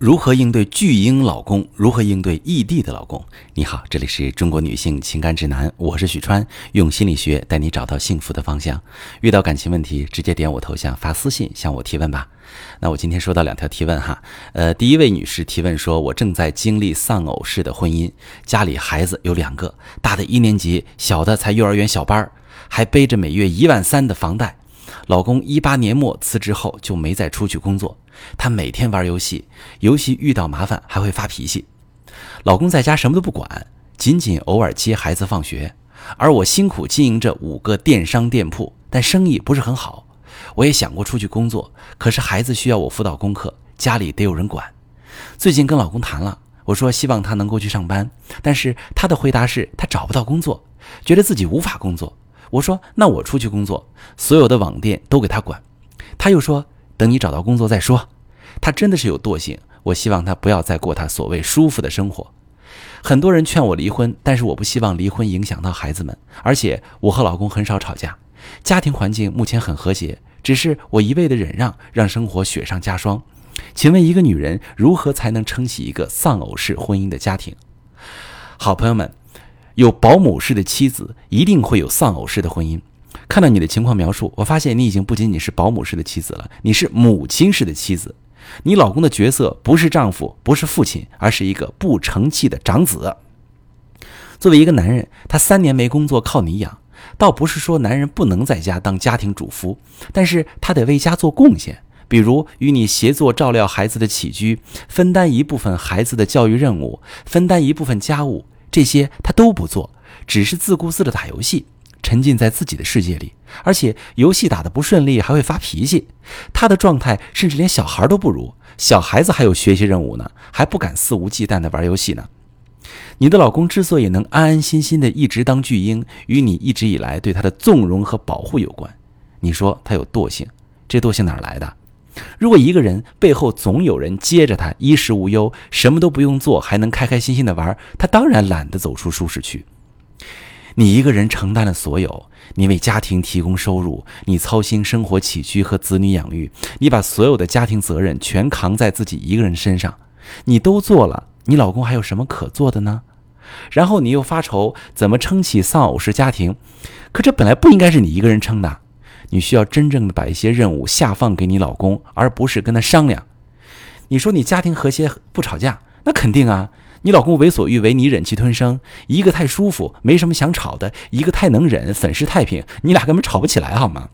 如何应对巨婴老公？如何应对异地的老公？你好，这里是中国女性情感指南，我是许川，用心理学带你找到幸福的方向。遇到感情问题，直接点我头像发私信向我提问吧。那我今天收到两条提问哈，呃，第一位女士提问说，我正在经历丧偶式的婚姻，家里孩子有两个，大的一年级，小的才幼儿园小班儿，还背着每月一万三的房贷。老公一八年末辞职后就没再出去工作，他每天玩游戏，游戏遇到麻烦还会发脾气。老公在家什么都不管，仅仅偶尔接孩子放学。而我辛苦经营着五个电商店铺，但生意不是很好。我也想过出去工作，可是孩子需要我辅导功课，家里得有人管。最近跟老公谈了，我说希望他能够去上班，但是他的回答是他找不到工作，觉得自己无法工作。我说：“那我出去工作，所有的网店都给他管。”他又说：“等你找到工作再说。”他真的是有惰性。我希望他不要再过他所谓舒服的生活。很多人劝我离婚，但是我不希望离婚影响到孩子们。而且我和老公很少吵架，家庭环境目前很和谐。只是我一味的忍让，让生活雪上加霜。请问一个女人如何才能撑起一个丧偶式婚姻的家庭？好朋友们。有保姆式的妻子，一定会有丧偶式的婚姻。看到你的情况描述，我发现你已经不仅仅是保姆式的妻子了，你是母亲式的妻子。你老公的角色不是丈夫，不是父亲，而是一个不成器的长子。作为一个男人，他三年没工作，靠你养。倒不是说男人不能在家当家庭主夫，但是他得为家做贡献，比如与你协作照料孩子的起居，分担一部分孩子的教育任务，分担一部分家务。这些他都不做，只是自顾自的打游戏，沉浸在自己的世界里，而且游戏打得不顺利还会发脾气。他的状态甚至连小孩都不如，小孩子还有学习任务呢，还不敢肆无忌惮地玩游戏呢。你的老公之所以能安安心心的一直当巨婴，与你一直以来对他的纵容和保护有关。你说他有惰性，这惰性哪来的？如果一个人背后总有人接着他，衣食无忧，什么都不用做，还能开开心心的玩，他当然懒得走出舒适区。你一个人承担了所有，你为家庭提供收入，你操心生活起居和子女养育，你把所有的家庭责任全扛在自己一个人身上，你都做了，你老公还有什么可做的呢？然后你又发愁怎么撑起丧偶式家庭，可这本来不应该是你一个人撑的。你需要真正的把一些任务下放给你老公，而不是跟他商量。你说你家庭和谐不吵架，那肯定啊。你老公为所欲为，你忍气吞声，一个太舒服，没什么想吵的；一个太能忍，粉饰太平，你俩根本吵不起来，好吗？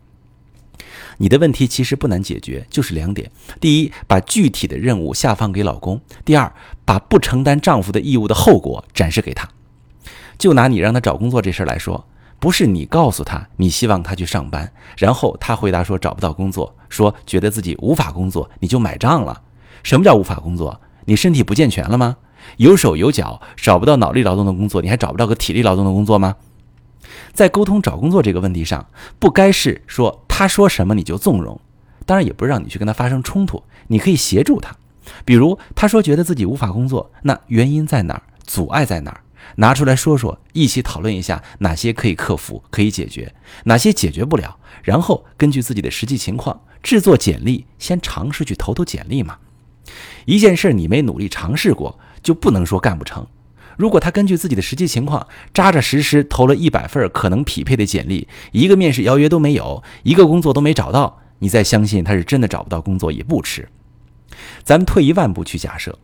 你的问题其实不难解决，就是两点：第一，把具体的任务下放给老公；第二，把不承担丈夫的义务的后果展示给他。就拿你让他找工作这事儿来说。不是你告诉他你希望他去上班，然后他回答说找不到工作，说觉得自己无法工作，你就买账了。什么叫无法工作？你身体不健全了吗？有手有脚找不到脑力劳动的工作，你还找不到个体力劳动的工作吗？在沟通找工作这个问题上，不该是说他说什么你就纵容，当然也不是让你去跟他发生冲突，你可以协助他。比如他说觉得自己无法工作，那原因在哪儿？阻碍在哪儿？拿出来说说，一起讨论一下哪些可以克服、可以解决，哪些解决不了，然后根据自己的实际情况制作简历，先尝试去投投简历嘛。一件事儿你没努力尝试过，就不能说干不成。如果他根据自己的实际情况，扎扎实实投了一百份可能匹配的简历，一个面试邀约都没有，一个工作都没找到，你再相信他是真的找不到工作也不迟。咱们退一万步去假设，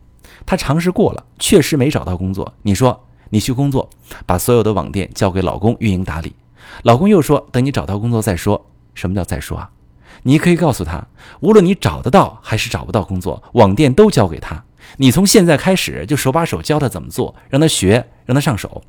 他尝试过了，确实没找到工作，你说？你去工作，把所有的网店交给老公运营打理。老公又说：“等你找到工作再说。”什么叫再说啊？你可以告诉他，无论你找得到还是找不到工作，网店都交给他。你从现在开始就手把手教他怎么做，让他学，让他上手。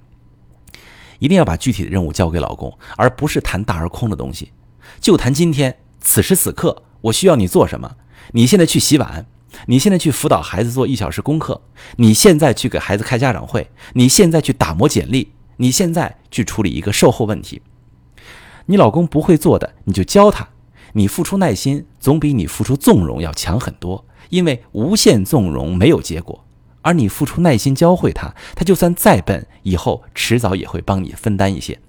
一定要把具体的任务交给老公，而不是谈大而空的东西。就谈今天，此时此刻，我需要你做什么？你现在去洗碗。你现在去辅导孩子做一小时功课，你现在去给孩子开家长会，你现在去打磨简历，你现在去处理一个售后问题。你老公不会做的，你就教他。你付出耐心，总比你付出纵容要强很多。因为无限纵容没有结果，而你付出耐心教会他，他就算再笨，以后迟早也会帮你分担一些。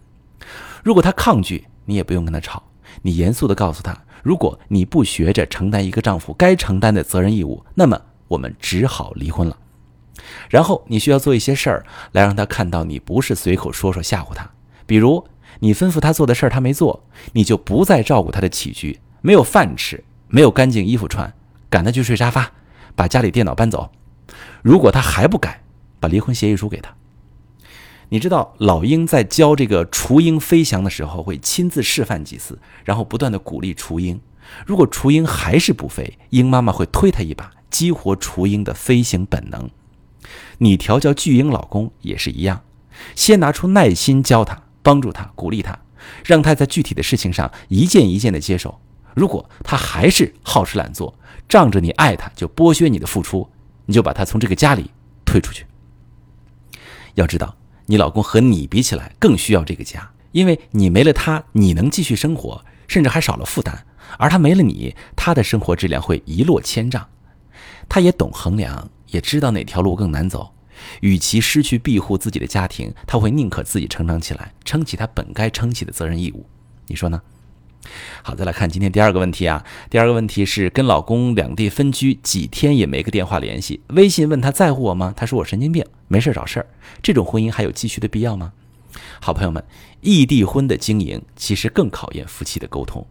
如果他抗拒，你也不用跟他吵，你严肃地告诉他。如果你不学着承担一个丈夫该承担的责任义务，那么我们只好离婚了。然后你需要做一些事儿来让他看到你不是随口说说吓唬他，比如你吩咐他做的事儿他没做，你就不再照顾他的起居，没有饭吃，没有干净衣服穿，赶他去睡沙发，把家里电脑搬走。如果他还不改，把离婚协议书给他。你知道老鹰在教这个雏鹰飞翔的时候，会亲自示范几次，然后不断的鼓励雏鹰。如果雏鹰还是不飞，鹰妈妈会推它一把，激活雏鹰的飞行本能。你调教巨婴老公也是一样，先拿出耐心教他，帮助他，鼓励他，让他在具体的事情上一件一件的接受。如果他还是好吃懒做，仗着你爱他就剥削你的付出，你就把他从这个家里推出去。要知道，你老公和你比起来更需要这个家，因为你没了他，你能继续生活，甚至还少了负担。而他没了你，他的生活质量会一落千丈。他也懂衡量，也知道哪条路更难走。与其失去庇护自己的家庭，他会宁可自己成长起来，撑起他本该撑起的责任义务。你说呢？好，再来看今天第二个问题啊。第二个问题是跟老公两地分居几天也没个电话联系，微信问他在乎我吗？他说我神经病，没事找事儿。这种婚姻还有继续的必要吗？好朋友们，异地婚的经营其实更考验夫妻的沟通。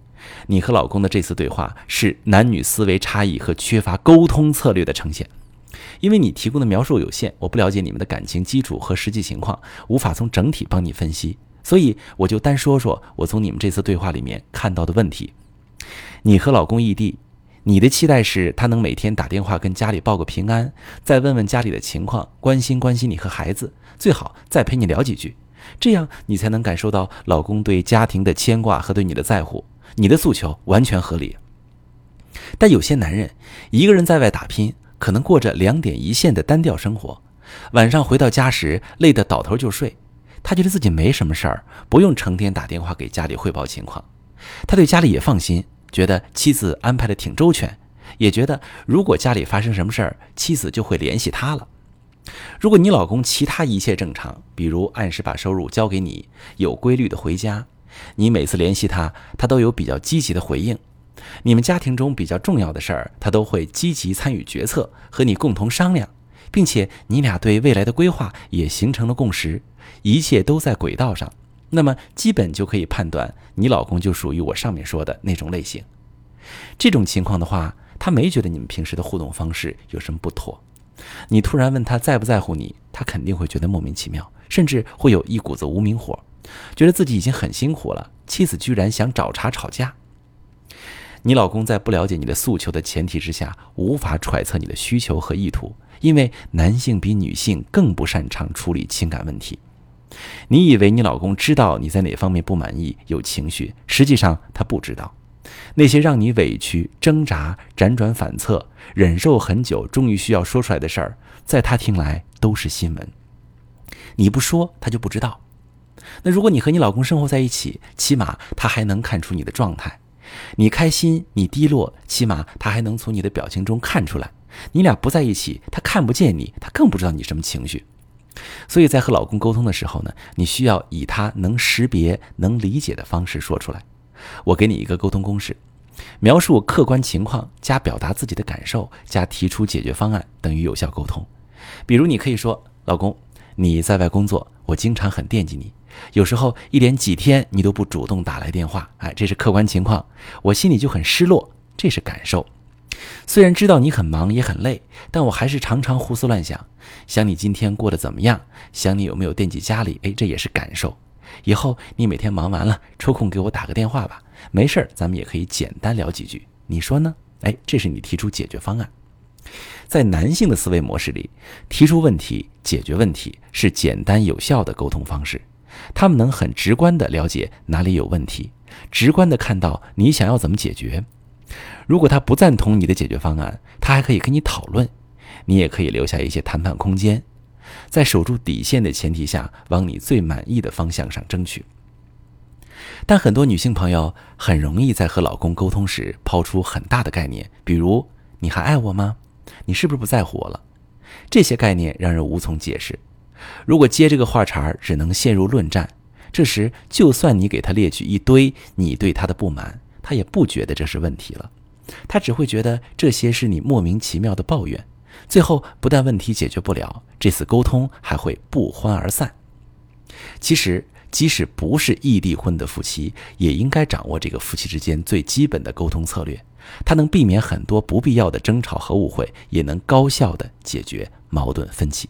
你和老公的这次对话是男女思维差异和缺乏沟通策略的呈现，因为你提供的描述有限，我不了解你们的感情基础和实际情况，无法从整体帮你分析，所以我就单说说我从你们这次对话里面看到的问题。你和老公异地，你的期待是他能每天打电话跟家里报个平安，再问问家里的情况，关心关心你和孩子，最好再陪你聊几句，这样你才能感受到老公对家庭的牵挂和对你的在乎。你的诉求完全合理，但有些男人一个人在外打拼，可能过着两点一线的单调生活，晚上回到家时累得倒头就睡。他觉得自己没什么事儿，不用成天打电话给家里汇报情况。他对家里也放心，觉得妻子安排的挺周全，也觉得如果家里发生什么事儿，妻子就会联系他了。如果你老公其他一切正常，比如按时把收入交给你，有规律的回家。你每次联系他，他都有比较积极的回应。你们家庭中比较重要的事儿，他都会积极参与决策，和你共同商量，并且你俩对未来的规划也形成了共识，一切都在轨道上。那么基本就可以判断，你老公就属于我上面说的那种类型。这种情况的话，他没觉得你们平时的互动方式有什么不妥。你突然问他在不在乎你，他肯定会觉得莫名其妙，甚至会有一股子无名火。觉得自己已经很辛苦了，妻子居然想找茬吵架。你老公在不了解你的诉求的前提之下，无法揣测你的需求和意图，因为男性比女性更不擅长处理情感问题。你以为你老公知道你在哪方面不满意、有情绪，实际上他不知道。那些让你委屈、挣扎、辗转反侧、忍受很久，终于需要说出来的事儿，在他听来都是新闻。你不说，他就不知道。那如果你和你老公生活在一起，起码他还能看出你的状态，你开心，你低落，起码他还能从你的表情中看出来。你俩不在一起，他看不见你，他更不知道你什么情绪。所以在和老公沟通的时候呢，你需要以他能识别、能理解的方式说出来。我给你一个沟通公式：描述客观情况加表达自己的感受加提出解决方案等于有效沟通。比如，你可以说：“老公，你在外工作，我经常很惦记你。”有时候一连几天你都不主动打来电话，哎，这是客观情况，我心里就很失落，这是感受。虽然知道你很忙也很累，但我还是常常胡思乱想，想你今天过得怎么样，想你有没有惦记家里，哎，这也是感受。以后你每天忙完了，抽空给我打个电话吧，没事儿咱们也可以简单聊几句，你说呢？哎，这是你提出解决方案。在男性的思维模式里，提出问题、解决问题是简单有效的沟通方式。他们能很直观地了解哪里有问题，直观地看到你想要怎么解决。如果他不赞同你的解决方案，他还可以跟你讨论，你也可以留下一些谈判空间，在守住底线的前提下，往你最满意的方向上争取。但很多女性朋友很容易在和老公沟通时抛出很大的概念，比如“你还爱我吗？你是不是不在乎我了？”这些概念让人无从解释。如果接这个话茬，只能陷入论战。这时，就算你给他列举一堆你对他的不满，他也不觉得这是问题了，他只会觉得这些是你莫名其妙的抱怨。最后不但问题解决不了，这次沟通还会不欢而散。其实，即使不是异地婚的夫妻，也应该掌握这个夫妻之间最基本的沟通策略，它能避免很多不必要的争吵和误会，也能高效的解决矛盾分歧。